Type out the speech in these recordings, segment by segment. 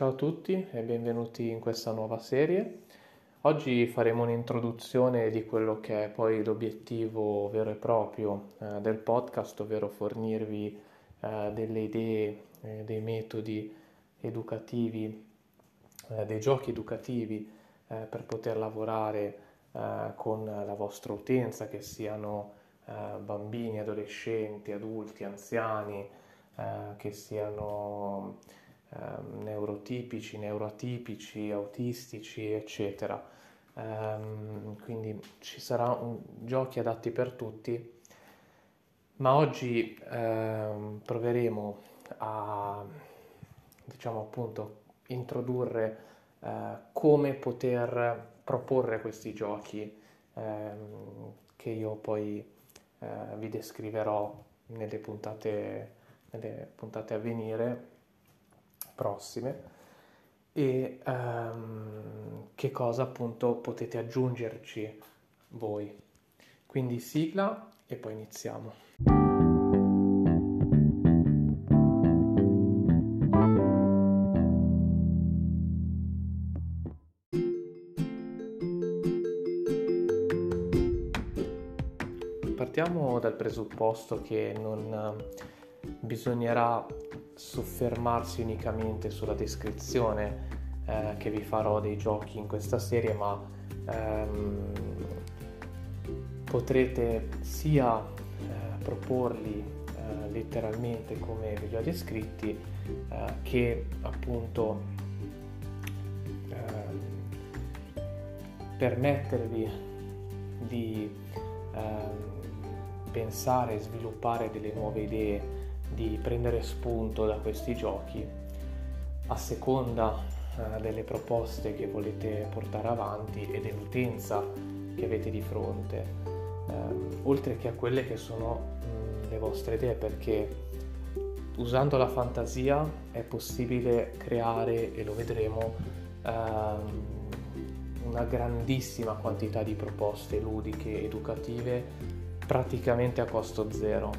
Ciao a tutti e benvenuti in questa nuova serie. Oggi faremo un'introduzione di quello che è poi l'obiettivo vero e proprio eh, del podcast, ovvero fornirvi eh, delle idee, eh, dei metodi educativi, eh, dei giochi educativi eh, per poter lavorare eh, con la vostra utenza, che siano bambini, adolescenti, adulti, anziani, che siano ehm, neurotipici, neuroatipici, autistici, eccetera. Ehm, quindi ci saranno giochi adatti per tutti, ma oggi ehm, proveremo a, diciamo appunto, introdurre eh, come poter proporre questi giochi ehm, che io poi eh, vi descriverò nelle puntate, nelle puntate a venire prossime e um, che cosa appunto potete aggiungerci voi. Quindi sigla e poi iniziamo. Partiamo dal presupposto che non bisognerà soffermarsi unicamente sulla descrizione eh, che vi farò dei giochi in questa serie, ma ehm, potrete sia eh, proporli eh, letteralmente come ve li ho descritti, eh, che appunto ehm, permettervi di ehm, pensare e sviluppare delle nuove idee di prendere spunto da questi giochi a seconda eh, delle proposte che volete portare avanti e dell'utenza che avete di fronte, eh, oltre che a quelle che sono le vostre idee, perché usando la fantasia è possibile creare, e lo vedremo, ehm, una grandissima quantità di proposte ludiche, educative, praticamente a costo zero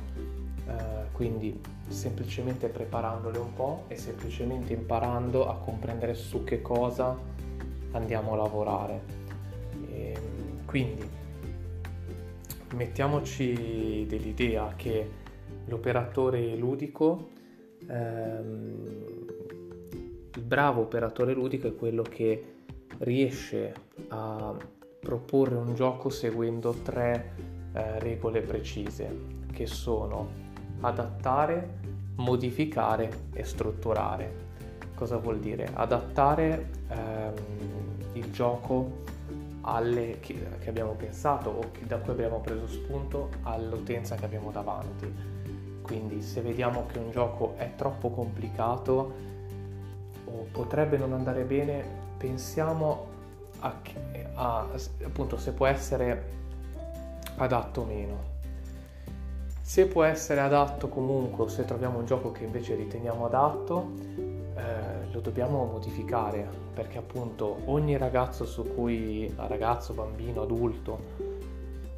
quindi semplicemente preparandole un po' e semplicemente imparando a comprendere su che cosa andiamo a lavorare. E ehm, quindi mettiamoci dell'idea che l'operatore ludico, ehm, il bravo operatore ludico è quello che riesce a proporre un gioco seguendo tre eh, regole precise che sono adattare, modificare e strutturare. Cosa vuol dire? Adattare ehm, il gioco alle che, che, abbiamo pensato o da cui abbiamo preso spunto all'utenza che abbiamo davanti. Quindi se vediamo che un gioco è troppo complicato o potrebbe non andare bene, pensiamo a, a appunto se può essere adatto o meno se può essere adatto comunque o se troviamo un gioco che invece riteniamo adatto, eh, lo dobbiamo modificare perché appunto ogni ragazzo su cui, ragazzo, bambino, adulto,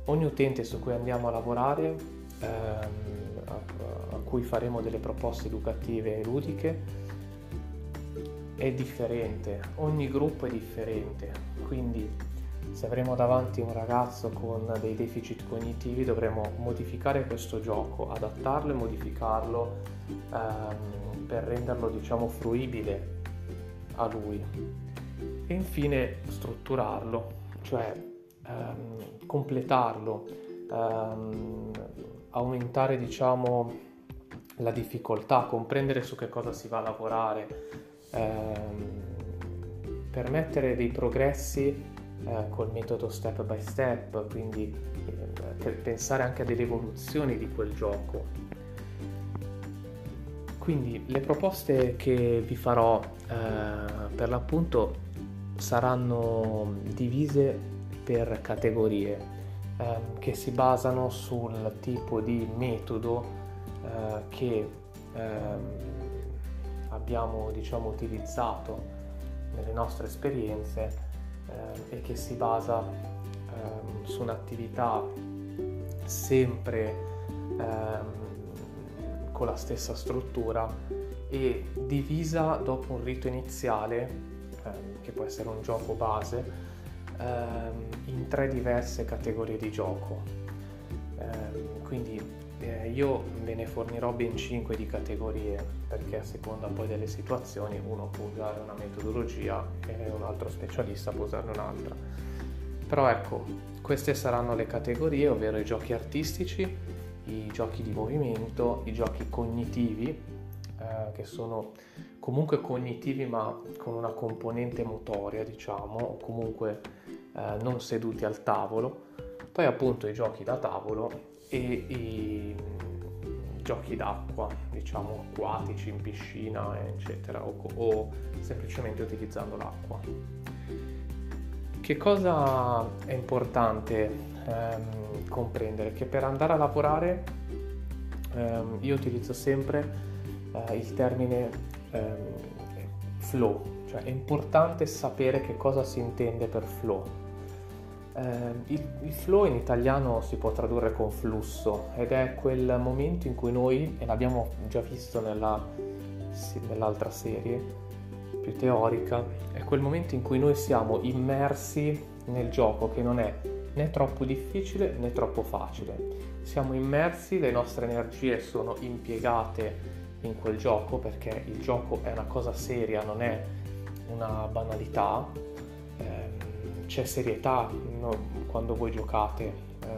ogni utente su cui andiamo a lavorare, ehm, a, a cui faremo delle proposte educative e ludiche, è differente, ogni gruppo è differente, quindi se avremo davanti un ragazzo con dei deficit cognitivi dovremo modificare questo gioco, adattarlo e modificarlo ehm, per renderlo diciamo fruibile a lui. E infine strutturarlo, cioè ehm, completarlo, ehm, aumentare diciamo la difficoltà, comprendere su che cosa si va a lavorare, ehm, permettere dei progressi eh, col metodo step by step, quindi eh, pensare anche a delle evoluzioni di quel gioco. Quindi le proposte che vi farò eh, per l'appunto saranno divise per categorie ehm, che si basano sul tipo di metodo eh, che ehm, abbiamo diciamo utilizzato nelle nostre esperienze eh, e che si basa eh, su un'attività sempre eh, con la stessa struttura e divisa dopo un rito iniziale, ehm, che può essere un gioco base, ehm, in tre diverse categorie di gioco. Ehm, quindi eh, io ve ne fornirò ben 5 di categorie perché a seconda poi delle situazioni uno può usare una metodologia e un altro specialista può usarne un'altra. Però ecco, queste saranno le categorie, ovvero i giochi artistici, i giochi di movimento, i giochi cognitivi, eh, che sono comunque cognitivi ma con una componente motoria, diciamo, o comunque eh, non seduti al tavolo. Poi appunto i giochi da tavolo e i giochi d'acqua, diciamo acquatici in piscina, eccetera, o, o semplicemente utilizzando l'acqua. Che cosa è importante ehm, comprendere? Che per andare a lavorare ehm, io utilizzo sempre eh, il termine ehm, flow, cioè è importante sapere che cosa si intende per flow eh, il, il, flow in italiano si può tradurre con flusso ed è quel momento in cui noi, e l'abbiamo già visto nella, sì, nell'altra serie più teorica, è quel momento in cui noi siamo immersi nel gioco che non è né troppo difficile né troppo facile. Siamo immersi, le nostre energie sono impiegate in quel gioco perché il gioco è una cosa seria, non è una banalità. C'è serietà no, quando voi giocate, eh,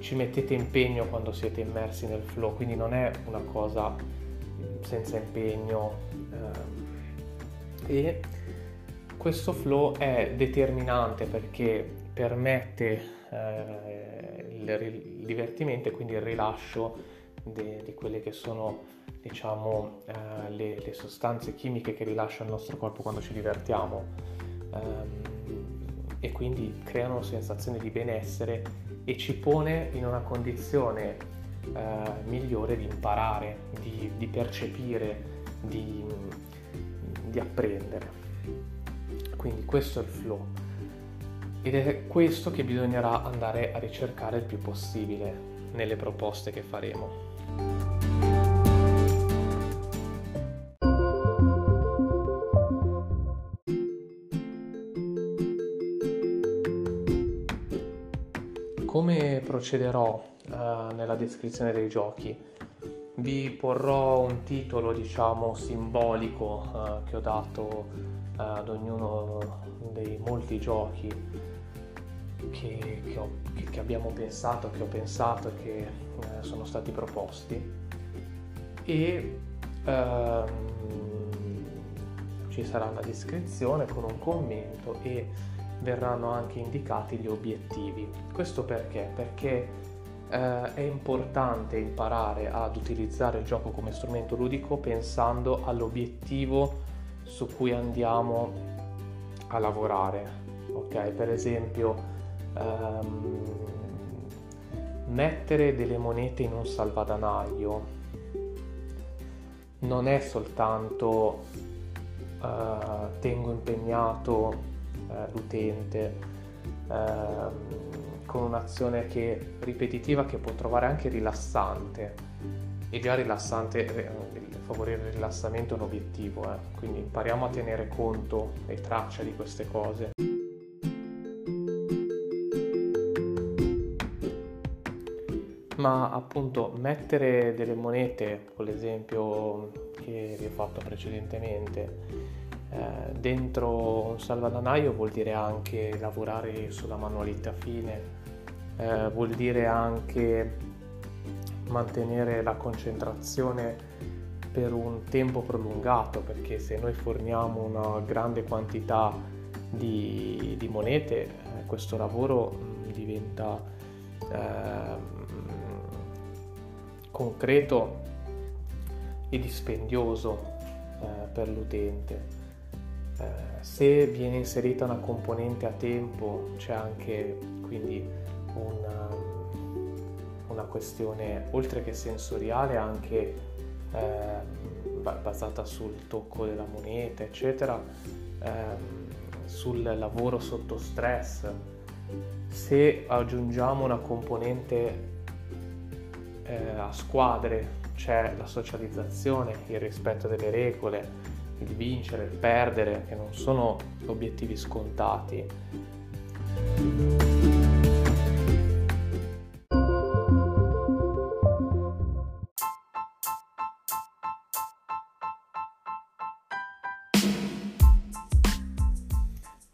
ci mettete impegno quando siete immersi nel flow, quindi non è una cosa senza impegno eh, e questo flow è determinante perché permette eh, il, il, divertimento e quindi il rilascio di quelle che sono diciamo eh, le, le sostanze chimiche che rilascia il nostro corpo quando ci divertiamo ehm, e quindi creano sensazione di benessere e ci pone in una condizione eh, migliore di imparare, di, di percepire, di, di apprendere. Quindi questo è il flow ed è questo che bisognerà andare a ricercare il più possibile nelle proposte che faremo. Come procederò uh, nella descrizione dei giochi? Vi porrò un titolo, diciamo, simbolico uh, che ho dato uh, ad ognuno dei molti giochi che, che, ho, che, che, abbiamo pensato, che ho pensato e che sono stati proposti. E um, ci sarà una descrizione con un commento e verranno anche indicati gli obiettivi. Questo perché? Perché eh, è importante imparare ad utilizzare il gioco come strumento ludico pensando all'obiettivo su cui andiamo a lavorare. Ok, per esempio ehm, mettere delle monete in un salvadanaio non è soltanto eh, tengo impegnato eh, l'utente ehm, con un'azione che, ripetitiva che può trovare anche rilassante e già rilassante, eh, favorire il rilassamento è un obiettivo, eh. quindi impariamo a tenere conto e traccia di queste cose. Ma appunto mettere delle monete, con l'esempio che vi ho fatto precedentemente, eh, dentro un salvadanaio vuol dire anche lavorare sulla manualità fine, eh, vuol dire anche mantenere la concentrazione per un tempo prolungato, perché se noi forniamo una grande quantità di, di monete, eh, questo lavoro mm, diventa ehm, concreto e dispendioso eh, per l'utente. Eh, se viene inserita una componente a tempo c'è anche quindi una, una questione oltre che sensoriale anche eh, basata sul tocco della moneta eccetera eh, sul lavoro sotto stress. Se aggiungiamo una componente eh, a squadre c'è la socializzazione, il rispetto delle regole, il vincere, il perdere, che non sono obiettivi scontati.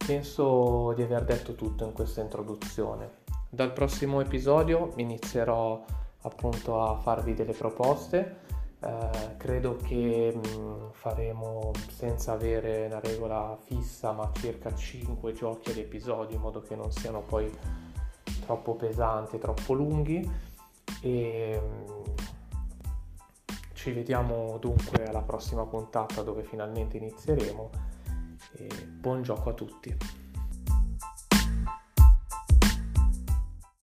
Penso di aver detto tutto in questa introduzione. Dal prossimo episodio inizierò appunto a farvi delle proposte. Eh, credo che mh, mm, faremo senza avere una regola fissa, ma circa 5 giochi ad episodio, in modo che non siano poi troppo pesanti, troppo lunghi. E mh, mm, ci vediamo dunque alla prossima puntata dove finalmente inizieremo. E buon gioco a tutti.